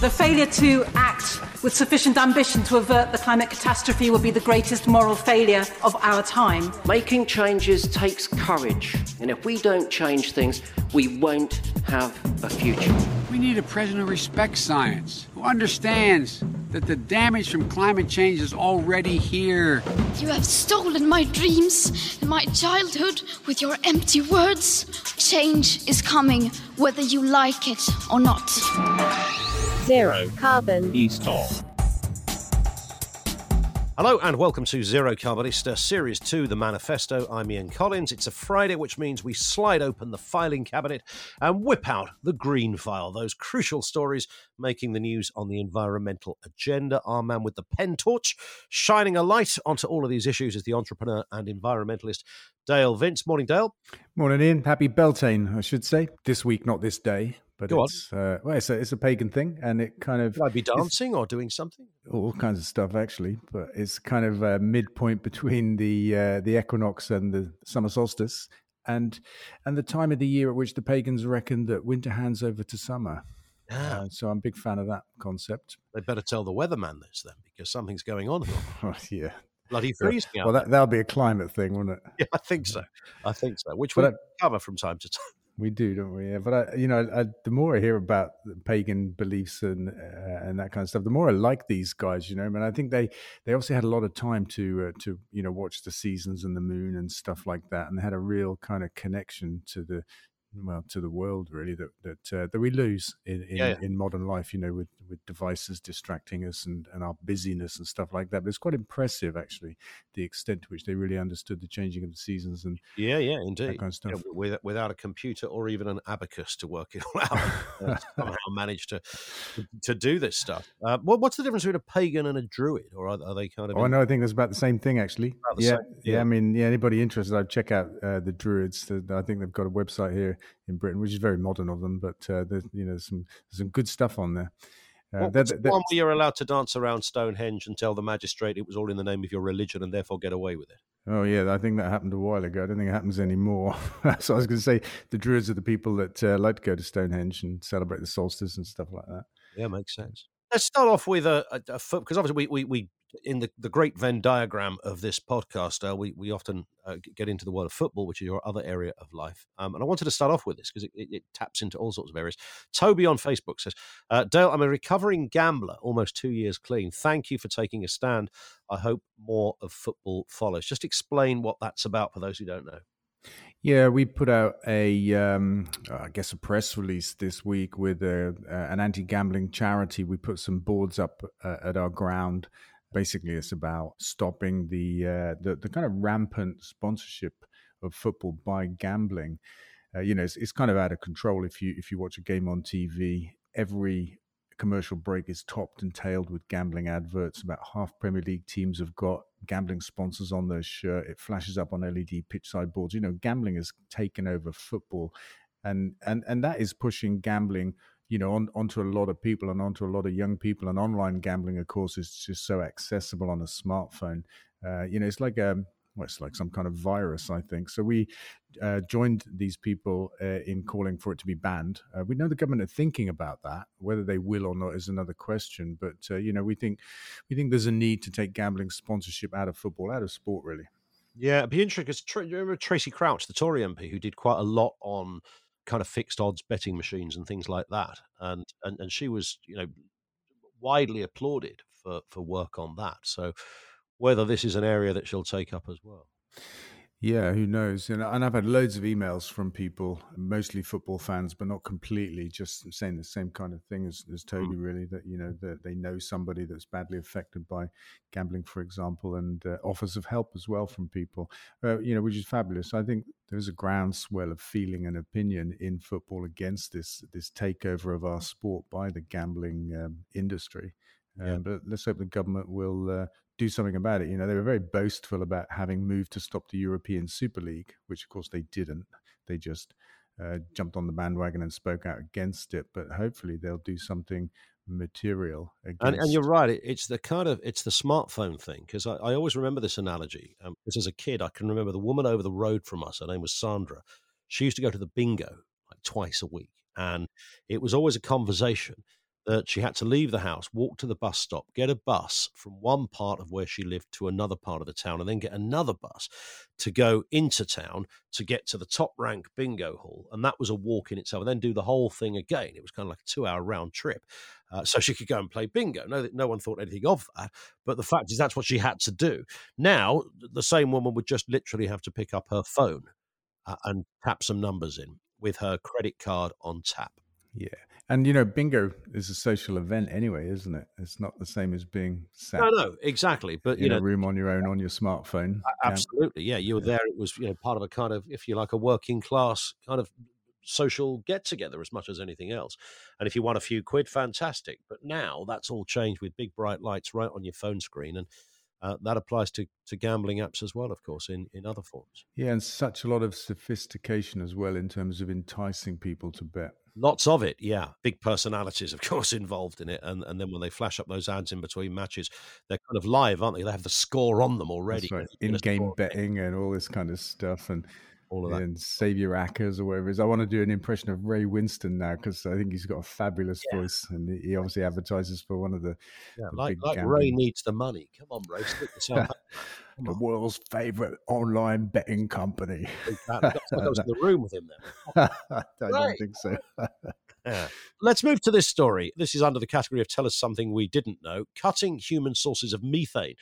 The failure to act with sufficient ambition to avert the climate catastrophe will be the greatest moral failure of our time. Making changes takes courage, and if we don't change things, we won't have a future. We need a president who respects science, who understands that the damage from climate change is already here. You have stolen my dreams and my childhood with your empty words. Change is coming, whether you like it or not. Zero carbon. East Talk. Hello and welcome to Zero Carbonista Series 2, The Manifesto. I'm Ian Collins. It's a Friday, which means we slide open the filing cabinet and whip out the green file, those crucial stories making the news on the environmental agenda. Our man with the pen torch, shining a light onto all of these issues, is the entrepreneur and environmentalist Dale Vince. Morning, Dale. Morning, Ian. Happy Beltane, I should say. This week, not this day. But Go it's, uh, well, it's a, it's a pagan thing, and it kind of. Could I be dancing or doing something? All kinds of stuff, actually. But it's kind of a midpoint between the uh, the equinox and the summer solstice, and and the time of the year at which the pagans reckon that winter hands over to summer. Ah. Uh, so I'm a big fan of that concept. They better tell the weatherman this then, because something's going on. Oh, yeah. Bloody freezing Well, that, that'll be a climate thing, won't it? Yeah, I think so. I think so. Which we cover from time to time. We do, don't we? Yeah, but I, you know, I, the more I hear about pagan beliefs and uh, and that kind of stuff, the more I like these guys. You know, I mean, I think they they obviously had a lot of time to uh, to you know watch the seasons and the moon and stuff like that, and they had a real kind of connection to the well to the world really that that uh, that we lose in in, Yeah, yeah. in modern life. You know, with with devices distracting us and and our busyness and stuff like that. But it's quite impressive actually the extent to which they really understood the changing of the seasons and Yeah, yeah, indeed. that kind of Yeah, stuff. with, without a computer or even an abacus to work it all out, uh, somehow managed to to do this stuff. Uh, what, what's the difference between a pagan and a druid, or are, are they kind of? Oh, in- no, I think it's about the same thing actually. Yeah, same, yeah. I mean, yeah. Anybody interested, I'd check out uh, the Druids. I think they've got a website here in Britain, which is very modern of them, but uh, there's you know some some good stuff on there. Uh, what's one where you're allowed to dance around Stonehenge and tell the magistrate it was all in the name of your religion and therefore get away with it. oh yeah, I think that happened a while ago. I don't think it happens anymore. so I was going to say the Druids are the people that uh, like to go to Stonehenge and celebrate the solstice and stuff like that. Yeah, makes sense. Let's start off with a, foot because obviously we, we, we in the, the great Venn diagram of this podcast, uh, we we often uh, get into the world of football, which is your other area of life. Um, and I wanted to start off with this because it, it, it taps into all sorts of areas. Toby on Facebook says, uh, "Dale, I'm a recovering gambler, almost two years clean. Thank you for taking a stand. I hope more of football follows. Just explain what that's about for those who don't know." Yeah, we put out a, um, I guess, a press release this week with a, uh, an anti-gambling charity. We put some boards up uh, at our ground. Basically, it's about stopping the uh, the, the kind of rampant sponsorship of football by gambling. Uh, you know, it's, it's kind of out of control. If you if you watch a game on TV, every commercial break is topped and tailed with gambling adverts. About half Premier League teams have got gambling sponsors on their shirt. It flashes up on LED pitch side boards. You know, gambling has taken over football, and and and that is pushing gambling. You know, on, onto a lot of people and onto a lot of young people. And online gambling, of course, is just so accessible on a smartphone. Uh, you know, it's like um, well, it's like some kind of virus, I think. So we uh, joined these people uh, in calling for it to be banned. Uh, we know the government are thinking about that. Whether they will or not is another question. But uh, you know, we think we think there's a need to take gambling sponsorship out of football, out of sport, really. Yeah, it'd be interesting because remember Tracey Crouch, the Tory MP, who did quite a lot on kind of fixed odds betting machines and things like that, and and, and she was you know widely applauded for for work on that. So whether this is an area that she'll take up as well. Yeah, who knows? And, I've had loads of emails from people, mostly football fans, but not completely, just saying the same kind of thing as, as Toby, really, that, you know, that they know somebody that's badly affected by gambling, for example, and uh, offers of help as well from people, uh, you know, which is fabulous. I think there's a groundswell of feeling and opinion in football against this, this takeover of our sport by the gambling um, industry. Yeah. Um, but let's hope the government will uh, do something about it. You know, they were very boastful about having moved to stop the European Super League, which of course they didn't. They just uh, jumped on the bandwagon and spoke out against it. But hopefully they'll do something material against. And, and you're right. It, it's the kind of it's the smartphone thing because I, I always remember this analogy. Because as a kid, I can remember the woman over the road from us. Her name was Sandra. She used to go to the bingo like twice a week, and it was always a conversation that she had to leave the house, walk to the bus stop, get a bus from one part of where she lived to another part of the town, and then get another bus to go into town to get to the top rank bingo hall. And that was a walk in itself, and then do the whole thing again. It was kind of like a two hour round trip. Uh, so she could go and play bingo. No, no one thought anything of that. But the fact is, that's what she had to do. Now, the same woman would just literally have to pick up her phone uh, and tap some numbers in with her credit card on tap. Yeah. And you know, bingo is a social event anyway, isn't it? It's not the same as being sat No, no, exactly. But you know, a room on your own on your smartphone. absolutely, yeah, you were there. It was you know part of a kind of, if you like, a working class kind of social get together as much as anything else. And if you won a few quid, fantastic. But now that's all changed with big bright lights right on your phone screen, and uh, that applies to to gambling apps as well, of course, in in other forms. Yeah, and such a lot of sophistication as well in terms of enticing people to bet. Lots of it, yeah. Big personalities, of course, involved in it. And and then when they flash up those ads in between matches, they're kind of live, aren't they? They have the score on them already. Right. In-game betting and all this kind of stuff, and all of that. and save your hackers or whatever it is. I want to do an impression of Ray Winstone now because I think he's got a fabulous voice, and he- obviously advertises for one of the, Yeah, the like like Ray needs the money. Come on, Ray, stick yourself. out. the world's favorite online betting company. Exactly. That's what goes in the room with him then. I don't Right. think so. Yeah. Let's move to this story. This is under the category of tell us something we didn't know. Cutting human sources of methane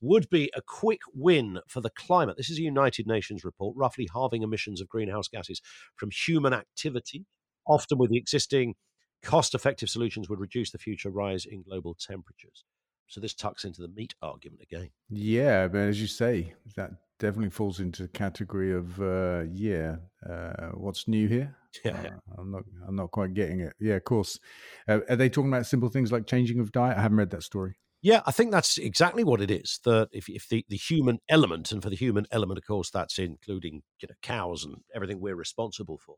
would be a quick win for the climate. This is a United Nations report, roughly halving emissions of greenhouse gases from human activity, often with the existing cost effective solutions would reduce the future rise in global temperatures. So this tucks into the meat argument again. Yeah, but as you say, that definitely falls into the category of uh, yeah. Uh, what's new here? Yeah. Uh, I'm not. I'm not quite getting it. Yeah, of course. Uh, are they talking about simple things like changing of diet? I haven't read that story. Yeah, I think that's exactly what it is. That if, if the, the human element, and for the human element, of course, that's including you know cows and everything we're responsible for,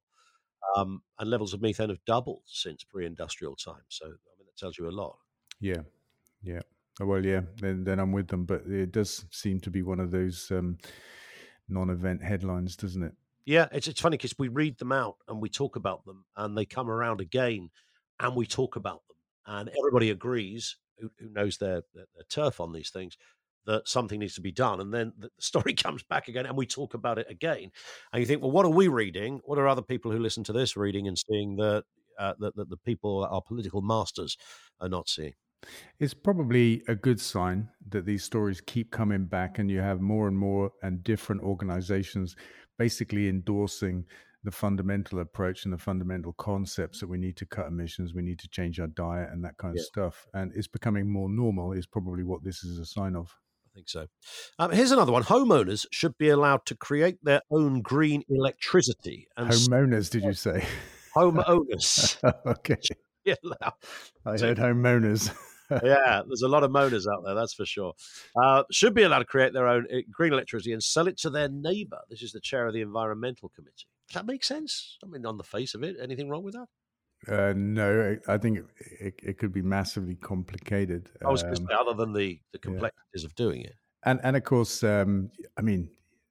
um, and levels of methane have doubled since pre-industrial times. So I mean, that tells you a lot. Yeah, yeah. Oh, Well, yeah. Then, then I'm with them, but it does seem to be one of those um, non-event headlines, doesn't it? Yeah, it's it's funny because we read them out and we talk about them, and they come around again, and we talk about them, and everybody agrees who, who knows their, their their turf on these things that something needs to be done, and then the story comes back again, and we talk about it again, and you think, well, what are we reading? What are other people who listen to this reading and seeing that uh, that, that the people, our political masters, are not seeing? It's probably a good sign that these stories keep coming back, and you have more and more and different organizations basically endorsing the fundamental approach and the fundamental concepts that we need to cut emissions, we need to change our diet, and that kind of stuff. And it's becoming more normal, is probably what this is a sign of. I think so. Um, here's another one: homeowners should be allowed to create their own green electricity and Homeowners, did you say? homeowners. okay. allowed I heard homeowners. Yeah, there's a lot of moaners out there, that's for sure. Uh, should be allowed to create their own uh, green electricity and sell it to their neighbour. This is the chair of the Environmental Committee. Does that make sense? I mean, on the face of it, anything wrong with that? Uh, no, I think it, it, it could be massively complicated. I was Um, say, other than the, the complexities of doing it. and and of course, um, I mean,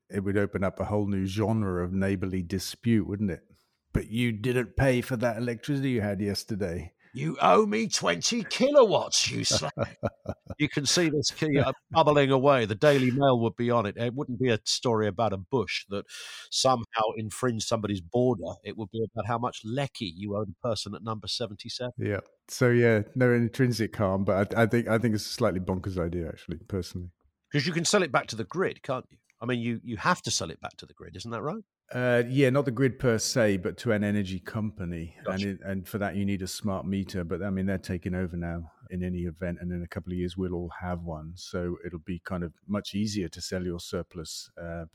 it would open up a whole new genre of neighborly dispute, wouldn't it? But you didn't pay for that electricity you had yesterday. You owe me 20 kilowatts, you slag. you can see this key uh, bubbling away. The Daily Mail would be on it. It wouldn't be a story about a bush that somehow infringed somebody's border. It would be about how much lecky you owe the person at number 77. Yeah. So yeah, no intrinsic harm, but I, I think I think it's a slightly bonkers idea, actually, personally. Because you can sell it back to the grid, can't you? I mean, you, you have to sell it back to the grid, isn't that right? Uh, yeah, not the grid per se, but to an energy company, and it, and for that you need a smart meter. But I mean, they're taking over now in any event, and in a couple of years we'll all have one. So it'll be kind of much easier to sell your surplus uh,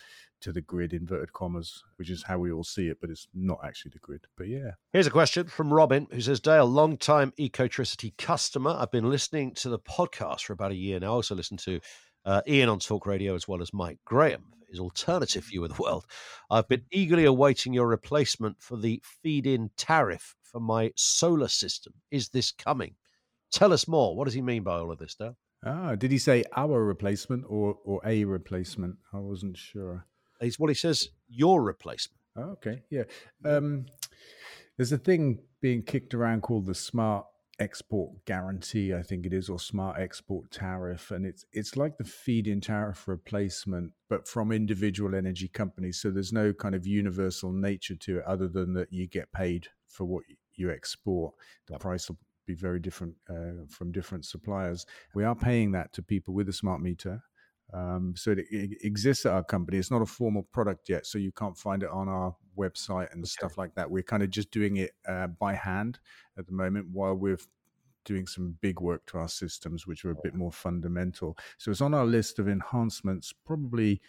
to the grid, inverted commas, which is how we all see it, but it's not actually the grid. But yeah, Here's a question from Robin who says, Dale, long time Ecotricity customer. I've been listening to the podcast for about a year now. I also listen to uh, Ian on Talk Radio as well as Mike Graham, his alternative view of the world. I've been eagerly awaiting your replacement for the feed in tariff for my solar system. Is this coming? Tell us more. What does he mean by all of this, Dale? ah, did he say our replacement or or a replacement? I wasn't sure. He's, well, he says your replacement. Oh, okay, yeah. Um, there's a thing being kicked around called the smart export guarantee, I think it is, or smart export tariff, and it's it's like the feed-in tariff replacement, but from individual energy companies. So there's no kind of universal nature to it, other than that you get paid for what you export. The price will be very different uh, from different suppliers. We are paying that to people with a smart meter. Um, so it, it, exists at our company. It's not a formal product yet, so you can't find it on our website and okay. stuff like that. We're kind of just doing it uh, by hand at the moment while we're doing some big work to our systems, which are a bit more fundamental. So it's on our list of enhancements. Probably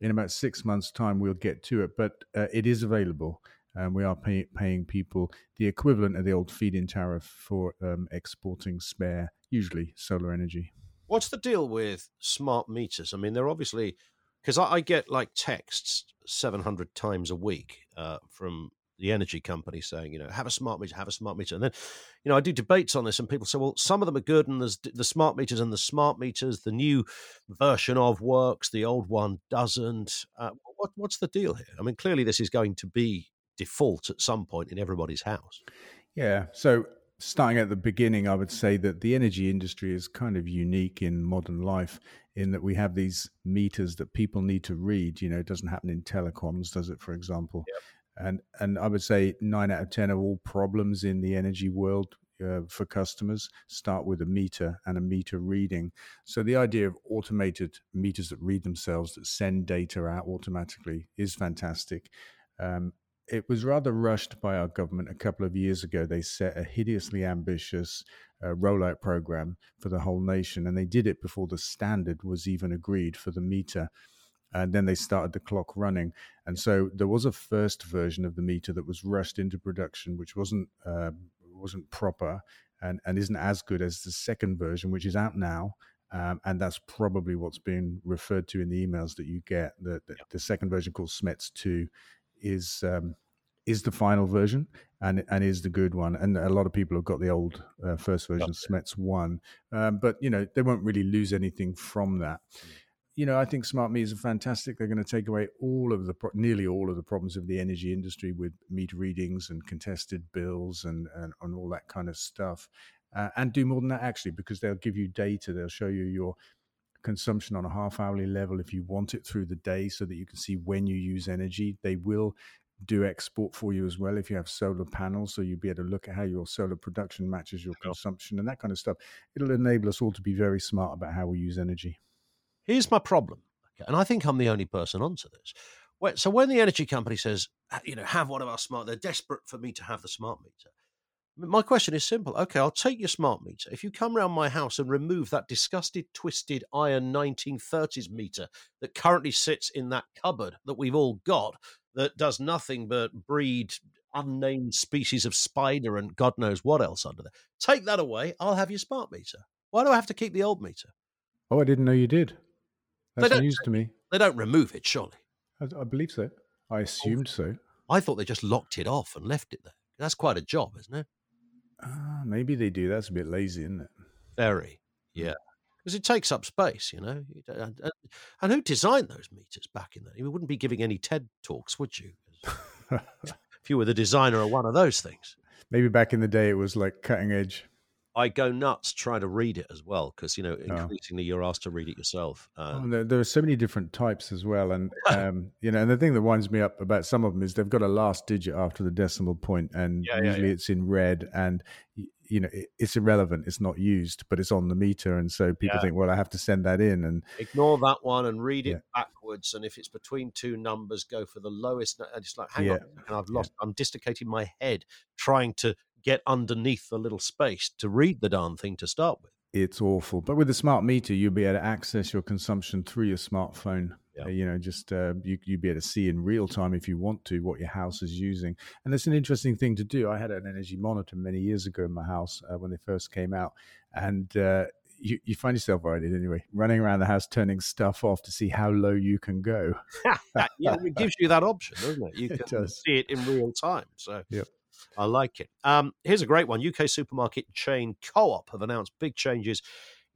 in about six months' time, we'll get to it, but uh, it is available. And we are pay, paying people the equivalent of the old feed-in tariff for um, exporting spare, usually solar energy. What's the deal with smart meters? I mean, they're obviously because I, I, get like texts 700 times a week uh, from the energy company saying, you know, have a smart meter, have a smart meter. And then, you know, I do debates on this and people say, well, some of them are good and there's the smart meters and the smart meters, the new version of works, the old one doesn't. Uh, what, what's the deal here? I mean, clearly this is going to be default at some point in everybody's house. Yeah. So starting at the beginning, I would say that the energy industry is kind of unique in modern life in that we have these meters that people need to read. You know, it doesn't happen in telecoms, does it, for example? Yep. And and I would say nine out of ten of all problems in the energy world uh, for customers start with a meter and a meter reading. So the idea of automated meters that read themselves that send data out automatically is fantastic. Um, it was rather rushed by our government a couple of years ago. They set a hideously ambitious uh, rollout program for the whole nation, and they did it before the standard was even agreed for the meter. And then they started the clock running, and so there was a first version of the meter that was rushed into production, which wasn't uh, wasn't proper and, and isn't as good as the second version, which is out now. Um, and that's probably what's being referred to in the emails that you get. The, the, the second version called SMETS 2 is um, is the final version and and is the good one. And a lot of people have got the old uh, first version, gotcha. SMETS one, um, but you know they won't really lose anything from that. Mm. You know, I think smart meters are fantastic. They're going to take away all of the nearly all of the problems of the energy industry with meter readings and contested bills and and, and all that kind of stuff. Uh, and do more than that actually, because they'll give you data. They'll show you your consumption on a half hourly level if you want it through the day so that you can see when you use energy. They will do export for you as well if you have solar panels so you'll be able to look at how your solar production matches your consumption and that kind of stuff it'll enable us all to be very smart about how we use energy here's my problem and i think i'm the only person onto this so when the energy company says you know have one of our smart they're desperate for me to have the smart meter my question is simple. Okay, I'll take your smart meter. If you come round my house and remove that disgusted, twisted iron 1930s meter that currently sits in that cupboard that we've all got, that does nothing but breed unnamed species of spider and God knows what else under there. Take that away. I'll have your smart meter. Why do I have to keep the old meter? Oh, I didn't know you did. That's news to me. They don't remove it, surely. I, I believe so. I oh, assumed oh, so. I thought they just locked it off and left it there. That's quite a job, isn't it? Uh, maybe they do. That's a bit lazy, isn't it? Very. Yeah because it takes up space, you know. And, and, who designed those meters back in that? You wouldn't be giving any TED talks, would you? if you were the designer of one of those things. Maybe back in the day it was like cutting edge. I go nuts trying to read it as well because you know oh. increasingly oh. you're asked to read it yourself. oh, there, there, are so many different types as well, and um, you know, and the thing that winds me up about some of them is they've got a last digit after the decimal point, and yeah, usually yeah, yeah. it's in red, and you know it, it's irrelevant it's not used but it's on the meter and so people yeah. think well i have to send that in and ignore that one and read it yeah. backwards and if it's between two numbers go for the lowest and it's like hang yeah. on and i've lost i'm dislocating my head trying to get underneath the little space to read the darn thing to start with it's awful but with the smart meter you'll be able to access your consumption through your smartphone yeah. You know, just uh, you you be able to see in real time if you want to what your house is using, and it's an interesting thing to do. I had an energy monitor many years ago in my house uh, when they first came out, and uh, you, you find yourself right anyway, running around the house turning stuff off to see how low you can go. yeah, it gives you that option, doesn't it? You can it see it in real time. So yep. I like it. Um, here's a great one. UK supermarket chain Co-op have announced big changes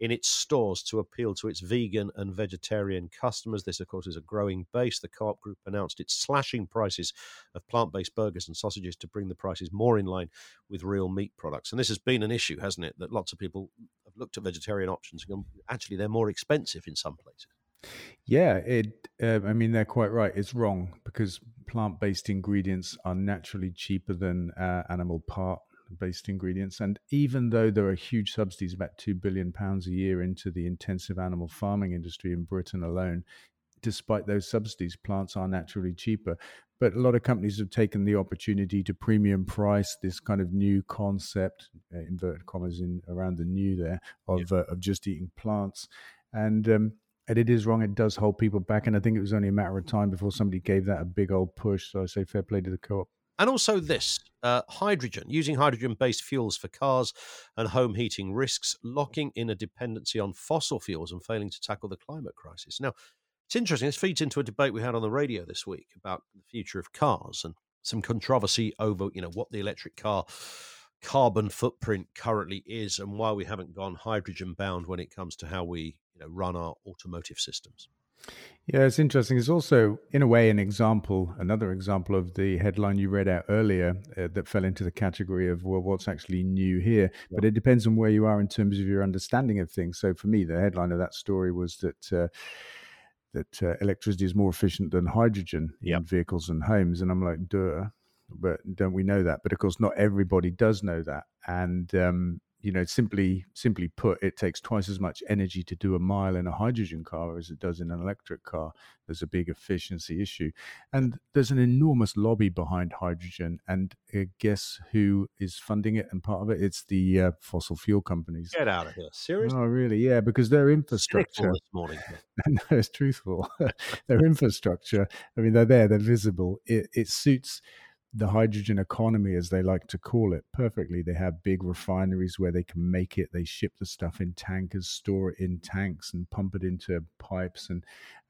in its stores to appeal to its vegan and vegetarian customers. This, of course, is a growing base. The Co op Group announced it's slashing prices of plant based burgers and sausages to bring the prices more in line with real meat products. And this has been an issue, hasn't it? That lots of people have looked at vegetarian options and actually, they're more expensive in some places. Yeah, it. Uh, I mean, they're quite right. It's wrong because plant-based ingredients are naturally cheaper than uh, animal part-based ingredients, and even though there are huge subsidies, about two billion pounds a year into the intensive animal farming industry in Britain alone, despite those subsidies, plants are naturally cheaper. But a lot of companies have taken the opportunity to premium price this kind of new concept, uh, inverted commas in around the new there, of uh, of just eating plants, and um, and it is wrong. It does hold people back, and I think it was only a matter of time before somebody gave that a big old push. So I say fair play to the co-op. And also this uh, hydrogen, using hydrogen based fuels for cars and home heating risks locking in a dependency on fossil fuels and failing to tackle the climate crisis. Now, it's interesting. This feeds into a debate we had on the radio this week about the future of cars and some controversy over, you know, what the electric car carbon footprint currently is and why we haven't gone hydrogen bound when it comes to how we you know run our automotive systems. Yeah, it's interesting. It's also, in a way, an example, another example of the headline you read out earlier uh, that fell into the category of, well, what's actually new here? Yeah. But it depends on where you are in terms of your understanding of things. So for me, the headline of that story was that. Uh, that uh, electricity is more efficient than hydrogen yep. in vehicles and homes, and I'm like, duh, but don't we know that? But of course, not everybody does know that, and um, you know, simply simply put, it takes twice as much energy to do a mile in a hydrogen car as it does in an electric car. There's a big efficiency issue, and there's an enormous lobby behind hydrogen. And uh, guess who is funding it and part of it? It's the uh, fossil fuel companies. Get out of here! Seriously? Oh, really? Yeah, because their infrastructure. This morning. no, it's truthful. their infrastructure. I mean, they're there. They're visible. It, it suits the hydrogen economy, as they like to call it, perfectly. They have big refineries where they can make it. They ship the stuff in tankers, store it in tanks, and pump it into pipes and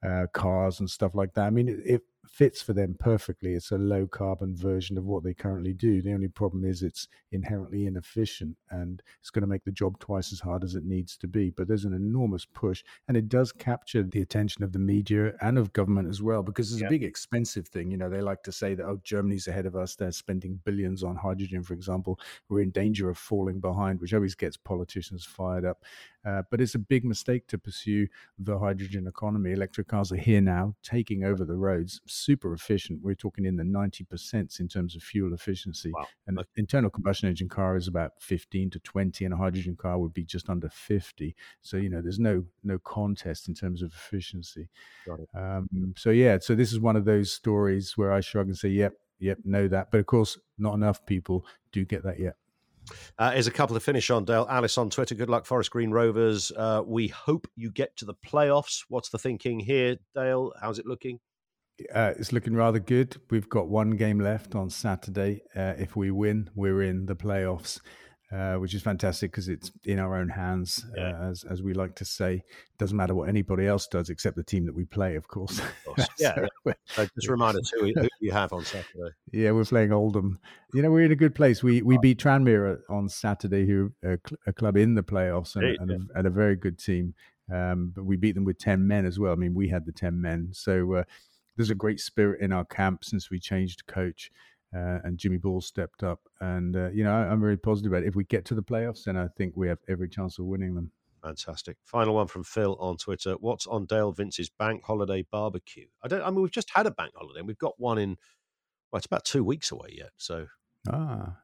uh, cars and stuff like that. I mean, it, fits for them perfectly. It's a low carbon version of what they currently do. The only problem is it's inherently inefficient and it's going to make the job twice as hard as it needs to be. But there's an enormous push, and it does capture the attention of the media and of government as well, because it's yeah. a big expensive thing. You know, they like to say that, oh, Germany's ahead of us. They're spending billions on hydrogen, for example. We're in danger of falling behind, which always gets politicians fired up. Uh, but it's a big mistake to pursue the hydrogen economy. Electric cars are here now, taking over the roads, super efficient. We're talking in the 90% in terms of fuel efficiency. Wow. An okay. internal combustion engine car is about 15 to 20, and a hydrogen car would be just under 50. So, you know, there's no no contest in terms of efficiency. Um, so, yeah, so this is one of those stories where I shrug and say, yep, yep, know that. But of course, not enough people do get that yet. Uh, is a couple to finish on, Dale. Alice on Twitter. Good luck, Forest Green Rovers. Uh, we hope you get to the playoffs. What's the thinking here, Dale? How's it looking? Uh, it's looking rather good. We've got one game left on Saturday. Uh, if we win, we're in the playoffs uh, which is fantastic because it's in our own hands, yeah. uh, as as we like to say. It doesn't matter what anybody else does except the team that we play, of course. Of course. yeah. so, uh, just remind us who, who, you have on Saturday. Yeah, we're playing Oldham. You know, we're in a good place. We we beat Tranmere on Saturday, who a, a club in the playoffs and, and, a, and, a, very good team. Um, but we beat them with ten men as well. I mean, we had the ten men, so uh, there's a great spirit in our camp since we changed coach uh, and Jimmy Ball stepped up. And, uh, you know, I, am very positive about it. If we get to the playoffs, then I think we have every chance of winning them. Fantastic. Final one from Phil on Twitter. What's on Dale Vince's bank holiday barbecue? I don't. I mean, we've just had a bank holiday, and we've got one in. Well, it's about two weeks away yet. So, ah,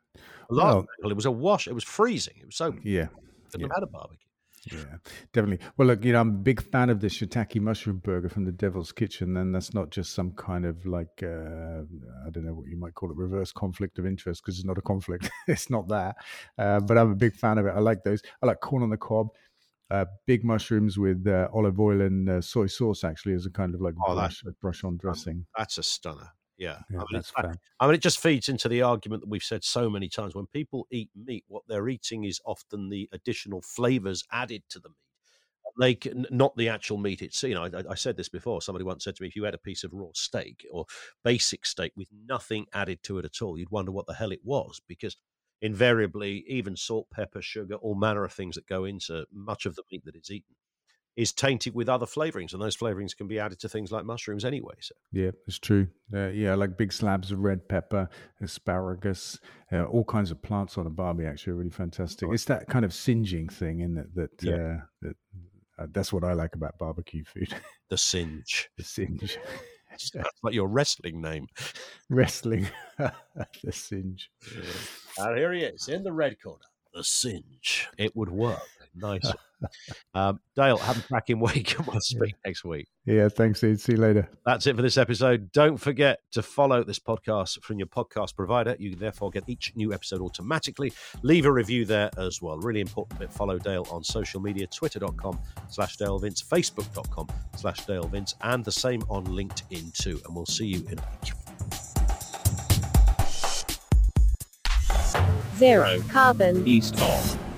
well, it was a wash. It was freezing. It was so. Yeah, yeah. had a barbecue. Yeah, definitely. Well, look, you know, I'm a big fan of the shiitake mushroom burger from the Devil's Kitchen, and that's not just some kind of like uh, I don't know what you might call it, reverse conflict of interest because it's not a conflict. it's not that, uh, but I'm a big fan of it. I like those. I like corn on the cob. Uh, big mushrooms with uh, olive oil and uh, soy sauce actually as a kind of like oh, brush, brush on dressing. That's a stunner. Yeah, yeah I, mean, I, mean, it just feeds into the argument that we've said so many times. When people eat meat, what they're eating is often the additional flavors added to the meat. like not the actual meat. It's you know I, I, said this before. Somebody once said to me, if you had a piece of raw steak or basic steak with nothing added to it at all, you'd wonder what the hell it was because invariably, even salt, pepper, sugar, all manner of things that go into much of the meat that is eaten, is tainted with other flavorings, and those flavorings can be added to things like mushrooms anyway. So, Yeah, it's true. Uh, yeah, like big slabs of red pepper, asparagus, uh, all kinds of plants on a barbie. Actually, are really fantastic. It's that kind of singeing thing, in it? That Yeah. uh, that uh, that's what I like about barbecue food. the singe. the singe, Sounds like your wrestling name. wrestling, the singe. And here he is in the red corner. The singe. It would work. Nice. um, Dale, have a cracking week, and we'll speak next week. Yeah, thanks, Ed. See you later. That's it for this episode. Don't forget to follow this podcast from your podcast provider. You therefore get each new episode automatically. Leave a review there as well. Really important bit. Follow Dale on social media, twitter.com slash Dale Vince, facebook.com slash Dale Vince, and the same on LinkedIn too. And we'll see you in a week. Zero carbon. East of.